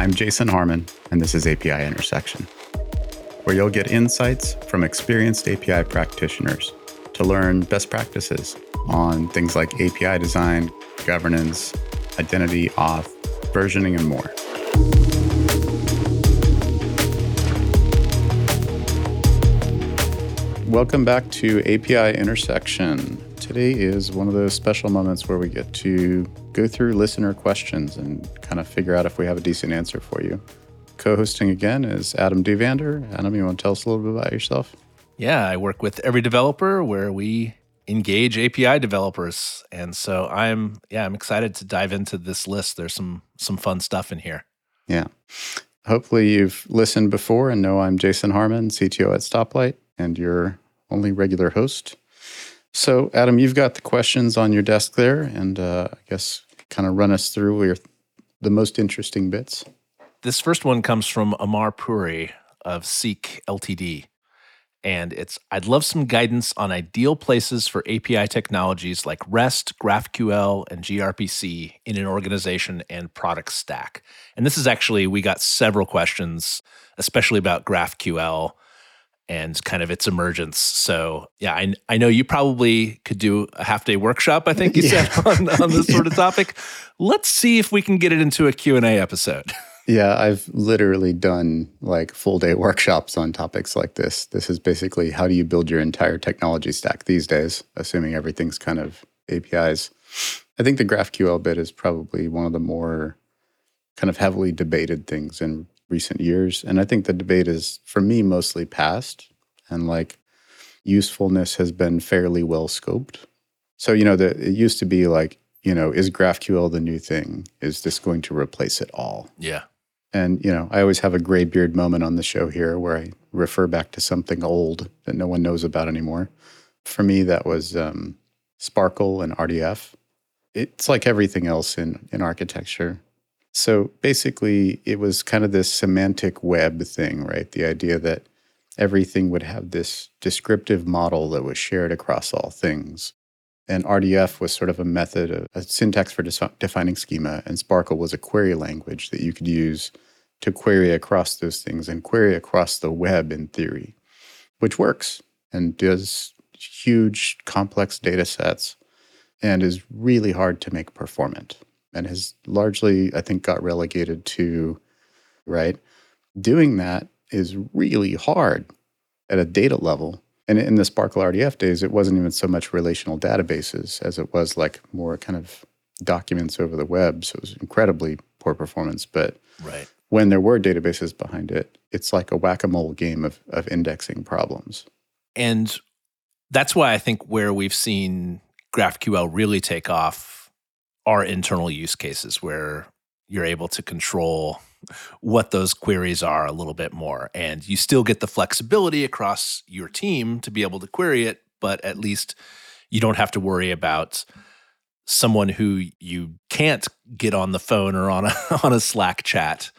I'm Jason Harmon, and this is API Intersection, where you'll get insights from experienced API practitioners to learn best practices on things like API design, governance, identity, auth, versioning, and more. Welcome back to API Intersection. Today is one of those special moments where we get to go through listener questions and kind of figure out if we have a decent answer for you. Co hosting again is Adam Duvander. Adam, you want to tell us a little bit about yourself? Yeah, I work with Every Developer where we engage API developers. And so I'm yeah, I'm excited to dive into this list. There's some some fun stuff in here. Yeah. Hopefully you've listened before and know I'm Jason Harmon, CTO at Stoplight, and your only regular host. So, Adam, you've got the questions on your desk there, and uh, I guess kind of run us through your, the most interesting bits. This first one comes from Amar Puri of Seek Ltd. And it's I'd love some guidance on ideal places for API technologies like REST, GraphQL, and gRPC in an organization and product stack. And this is actually, we got several questions, especially about GraphQL and kind of its emergence. So yeah, I, I know you probably could do a half day workshop. I think you yeah. said on, on this sort of topic. Let's see if we can get it into a Q and A episode. Yeah, I've literally done like full day workshops on topics like this. This is basically how do you build your entire technology stack these days, assuming everything's kind of APIs. I think the GraphQL bit is probably one of the more kind of heavily debated things in recent years. And I think the debate is, for me, mostly past and like usefulness has been fairly well scoped. So, you know, the, it used to be like, you know, is GraphQL the new thing? Is this going to replace it all? Yeah. And, you know, I always have a graybeard moment on the show here where I refer back to something old that no one knows about anymore. For me, that was um, SPARQL and RDF. It's like everything else in, in architecture. So basically, it was kind of this semantic web thing, right? The idea that everything would have this descriptive model that was shared across all things. And RDF was sort of a method, of, a syntax for defining schema, and SPARQL was a query language that you could use to query across those things and query across the web in theory, which works and does huge, complex data sets and is really hard to make performant and has largely, I think, got relegated to, right? Doing that is really hard at a data level. And in the SPARQL RDF days, it wasn't even so much relational databases as it was like more kind of documents over the web. So it was incredibly poor performance. But right. when there were databases behind it, it's like a whack a mole game of, of indexing problems. And that's why I think where we've seen GraphQL really take off are internal use cases where you're able to control what those queries are a little bit more. And you still get the flexibility across your team to be able to query it, but at least you don't have to worry about someone who you can't get on the phone or on a on a Slack chat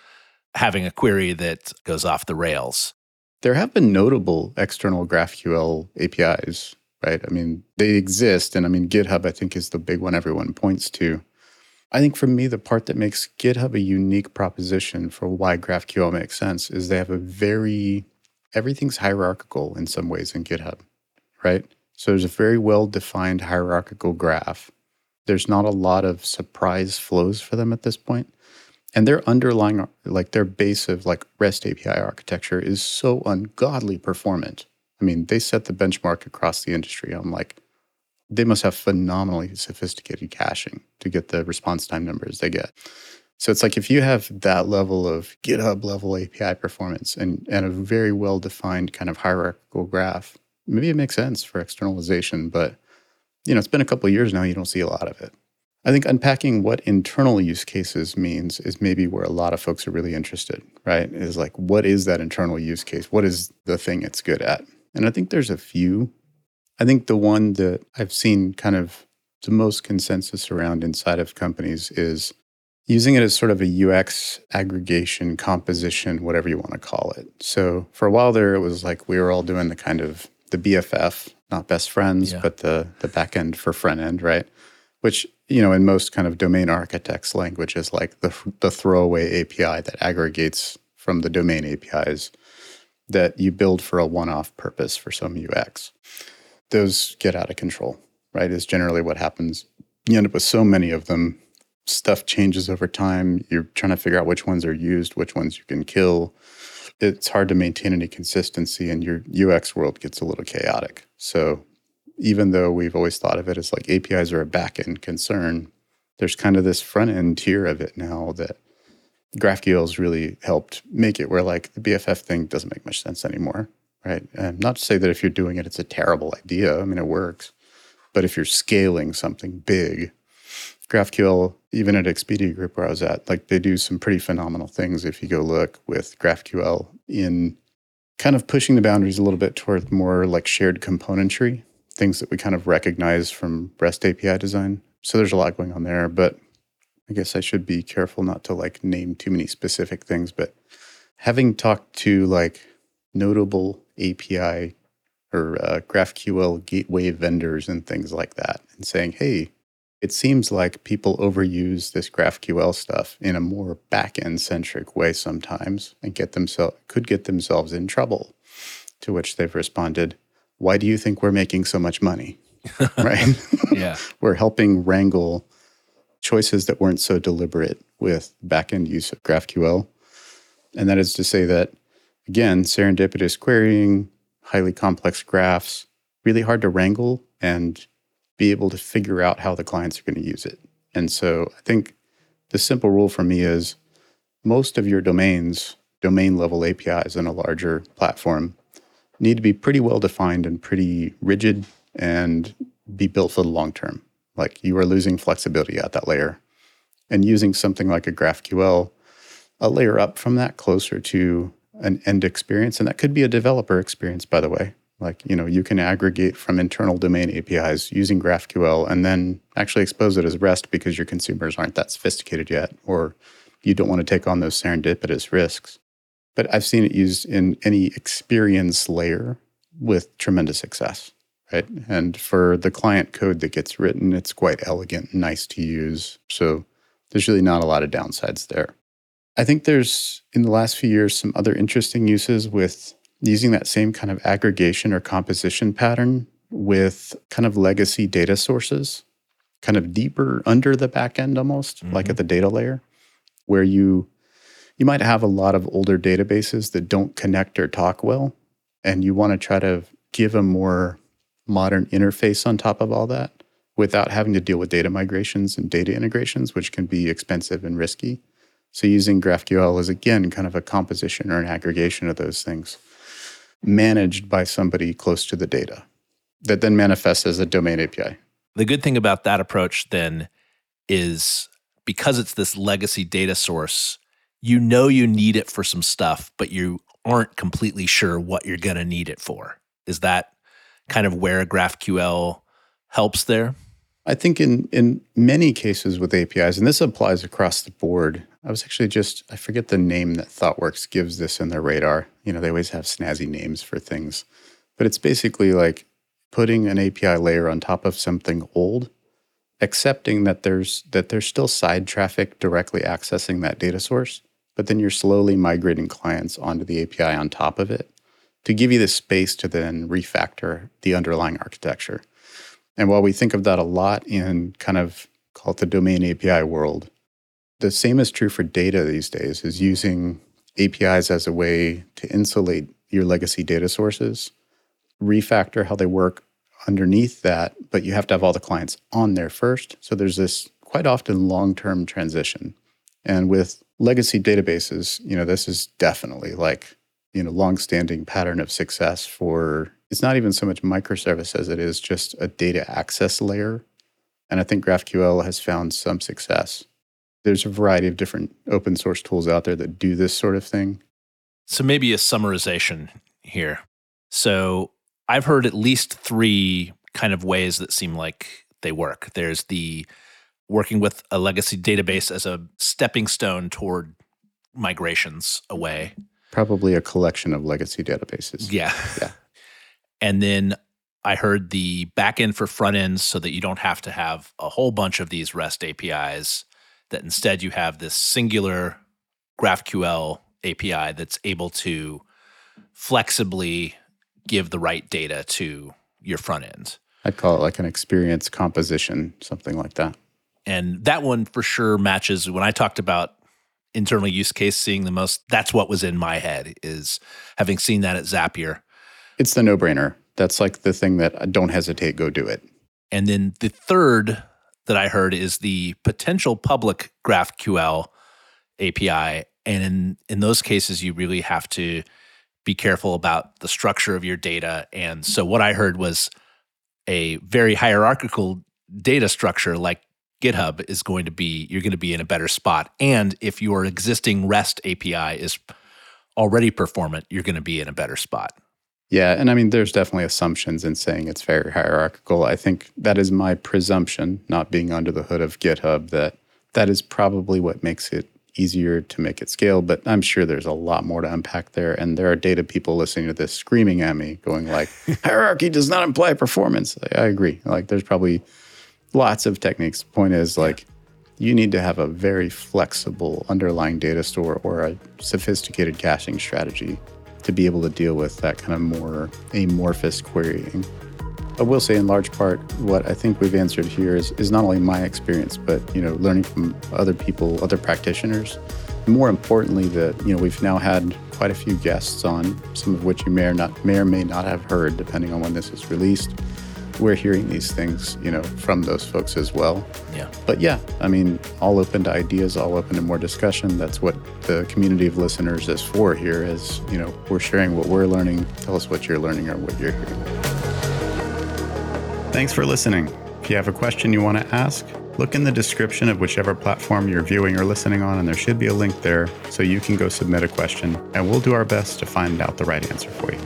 having a query that goes off the rails. There have been notable external GraphQL APIs right? I mean, they exist. And I mean, GitHub, I think, is the big one everyone points to. I think for me, the part that makes GitHub a unique proposition for why GraphQL makes sense is they have a very, everything's hierarchical in some ways in GitHub, right? So there's a very well defined hierarchical graph. There's not a lot of surprise flows for them at this point. And their underlying, like their base of like REST API architecture is so ungodly performant I mean, they set the benchmark across the industry. I'm like, they must have phenomenally sophisticated caching to get the response time numbers they get. So it's like if you have that level of GitHub level API performance and, and a very well defined kind of hierarchical graph, maybe it makes sense for externalization, but you know, it's been a couple years now, you don't see a lot of it. I think unpacking what internal use cases means is maybe where a lot of folks are really interested, right? Is like, what is that internal use case? What is the thing it's good at? And I think there's a few. I think the one that I've seen kind of the most consensus around inside of companies is using it as sort of a UX aggregation, composition, whatever you want to call it. So for a while there, it was like we were all doing the kind of the BFF, not best friends, yeah. but the the back end for front end, right? which you know in most kind of domain architects language is like the the throwaway API that aggregates from the domain APIs that you build for a one-off purpose for some UX. Those get out of control, right? Is generally what happens. You end up with so many of them. Stuff changes over time. You're trying to figure out which ones are used, which ones you can kill. It's hard to maintain any consistency, and your UX world gets a little chaotic. So even though we've always thought of it as like APIs are a backend concern, there's kind of this front end tier of it now that GraphQL has really helped make it where like the BFF thing doesn't make much sense anymore, right? And not to say that if you're doing it, it's a terrible idea. I mean, it works. But if you're scaling something big, GraphQL, even at Expedia Group where I was at, like they do some pretty phenomenal things if you go look with GraphQL in kind of pushing the boundaries a little bit toward more like shared componentry things that we kind of recognize from REST API design. So there's a lot going on there, but I guess I should be careful not to like name too many specific things. But having talked to like notable API or uh, GraphQL gateway vendors and things like that, and saying, hey, it seems like people overuse this GraphQL stuff in a more backend centric way sometimes and get themselves could get themselves in trouble. To which they've responded, why do you think we're making so much money? right? yeah. we're helping wrangle choices that weren't so deliberate with backend use of GraphQL. And that is to say that, again, serendipitous querying, highly complex graphs, really hard to wrangle and be able to figure out how the clients are going to use it. And so I think the simple rule for me is most of your domains, domain level APIs in a larger platform, need to be pretty well defined and pretty rigid and be built for the long term. Like you are losing flexibility at that layer. And using something like a GraphQL, a layer up from that closer to an end experience. And that could be a developer experience, by the way. Like, you know, you can aggregate from internal domain APIs using GraphQL and then actually expose it as REST because your consumers aren't that sophisticated yet, or you don't want to take on those serendipitous risks. But I've seen it used in any experience layer with tremendous success, right? And for the client code that gets written, it's quite elegant, nice to use. So there's really not a lot of downsides there. I think there's in the last few years some other interesting uses with using that same kind of aggregation or composition pattern with kind of legacy data sources, kind of deeper under the backend almost, mm-hmm. like at the data layer, where you you might have a lot of older databases that don't connect or talk well, and you want to try to give a more modern interface on top of all that without having to deal with data migrations and data integrations, which can be expensive and risky. So, using GraphQL is again kind of a composition or an aggregation of those things managed by somebody close to the data that then manifests as a domain API. The good thing about that approach then is because it's this legacy data source, you know you need it for some stuff, but you aren't completely sure what you're going to need it for. Is that kind of where GraphQL helps there? I think in in many cases with APIs, and this applies across the board. I was actually just I forget the name that ThoughtWorks gives this in their radar. You know, they always have snazzy names for things, but it's basically like putting an API layer on top of something old, accepting that there's that there's still side traffic directly accessing that data source, but then you're slowly migrating clients onto the API on top of it to give you the space to then refactor the underlying architecture. And while we think of that a lot in kind of call it the domain API world, the same is true for data these days, is using APIs as a way to insulate your legacy data sources, refactor how they work underneath that, but you have to have all the clients on there first. So there's this quite often long term transition. And with legacy databases, you know, this is definitely like, you know, long-standing pattern of success for it's not even so much microservice as it is just a data access layer. And I think GraphQL has found some success. There's a variety of different open source tools out there that do this sort of thing. So maybe a summarization here. So I've heard at least three kind of ways that seem like they work. There's the working with a legacy database as a stepping stone toward migrations away. Probably a collection of legacy databases. Yeah. Yeah. And then I heard the backend for front ends so that you don't have to have a whole bunch of these REST APIs, that instead you have this singular GraphQL API that's able to flexibly give the right data to your front end. I'd call it like an experience composition, something like that. And that one for sure matches when I talked about internal use case seeing the most, that's what was in my head is having seen that at Zapier. It's the no-brainer. That's like the thing that I don't hesitate, go do it. And then the third that I heard is the potential public GraphQL API. And in, in those cases, you really have to be careful about the structure of your data. And so what I heard was a very hierarchical data structure like GitHub is going to be, you're going to be in a better spot. And if your existing REST API is already performant, you're going to be in a better spot. Yeah, and I mean, there's definitely assumptions in saying it's very hierarchical. I think that is my presumption, not being under the hood of GitHub, that that is probably what makes it easier to make it scale. But I'm sure there's a lot more to unpack there. And there are data people listening to this screaming at me, going like, hierarchy does not imply performance. I agree. Like, there's probably lots of techniques. Point is, like, you need to have a very flexible underlying data store or a sophisticated caching strategy to be able to deal with that kind of more amorphous querying. I will say, in large part, what I think we've answered here is, is not only my experience, but you know, learning from other people, other practitioners. More importantly, that you know, we've now had quite a few guests on, some of which you may or not may or may not have heard, depending on when this is released we're hearing these things, you know, from those folks as well. Yeah. But yeah, I mean, all open to ideas, all open to more discussion. That's what the community of listeners is for here is, you know, we're sharing what we're learning. Tell us what you're learning or what you're hearing. Thanks for listening. If you have a question you want to ask, look in the description of whichever platform you're viewing or listening on, and there should be a link there so you can go submit a question, and we'll do our best to find out the right answer for you.